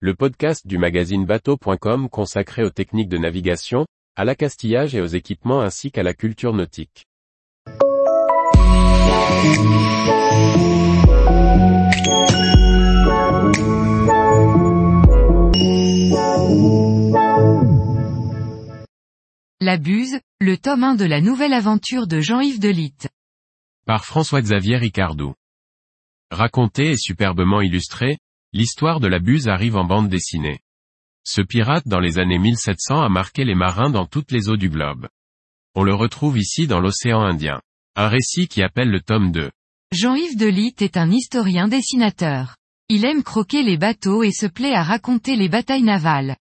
le podcast du magazine bateau.com consacré aux techniques de navigation, à l'accastillage et aux équipements ainsi qu'à la culture nautique. La Buse, le tome 1 de la nouvelle aventure de Jean-Yves Delitte. Par François-Xavier Ricardou. Raconté et superbement illustré, l'histoire de la Buse arrive en bande dessinée. Ce pirate dans les années 1700 a marqué les marins dans toutes les eaux du globe. On le retrouve ici dans l'océan Indien. Un récit qui appelle le tome 2. Jean-Yves Delitte est un historien dessinateur. Il aime croquer les bateaux et se plaît à raconter les batailles navales.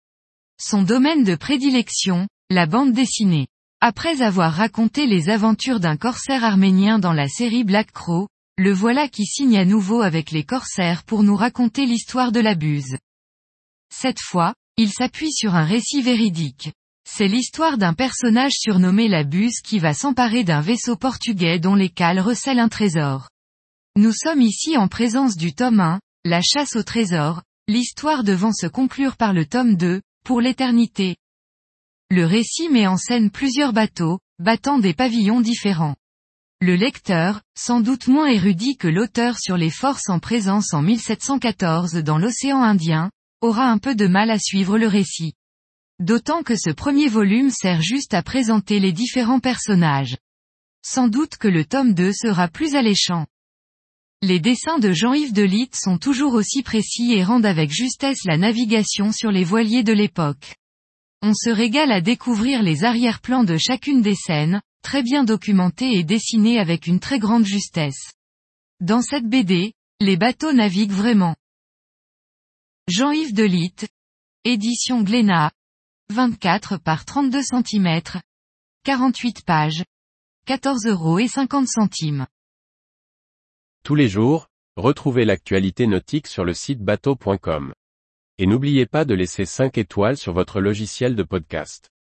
Son domaine de prédilection, la bande dessinée. Après avoir raconté les aventures d'un corsaire arménien dans la série Black Crow, le voilà qui signe à nouveau avec les corsaires pour nous raconter l'histoire de la buse. Cette fois, il s'appuie sur un récit véridique. C'est l'histoire d'un personnage surnommé la buse qui va s'emparer d'un vaisseau portugais dont les cales recèlent un trésor. Nous sommes ici en présence du tome 1, la chasse au trésor, l'histoire devant se conclure par le tome 2, pour l'éternité. Le récit met en scène plusieurs bateaux, battant des pavillons différents. Le lecteur, sans doute moins érudit que l'auteur sur les forces en présence en 1714 dans l'océan Indien, aura un peu de mal à suivre le récit. D'autant que ce premier volume sert juste à présenter les différents personnages. Sans doute que le tome 2 sera plus alléchant. Les dessins de Jean-Yves Delitte sont toujours aussi précis et rendent avec justesse la navigation sur les voiliers de l'époque. On se régale à découvrir les arrière-plans de chacune des scènes, très bien documenté et dessiné avec une très grande justesse. Dans cette BD, les bateaux naviguent vraiment. Jean-Yves Delitte. Édition Glénat. 24 par 32 cm. 48 pages. 14 euros et 50 centimes. Tous les jours, retrouvez l'actualité nautique sur le site bateau.com. Et n'oubliez pas de laisser 5 étoiles sur votre logiciel de podcast.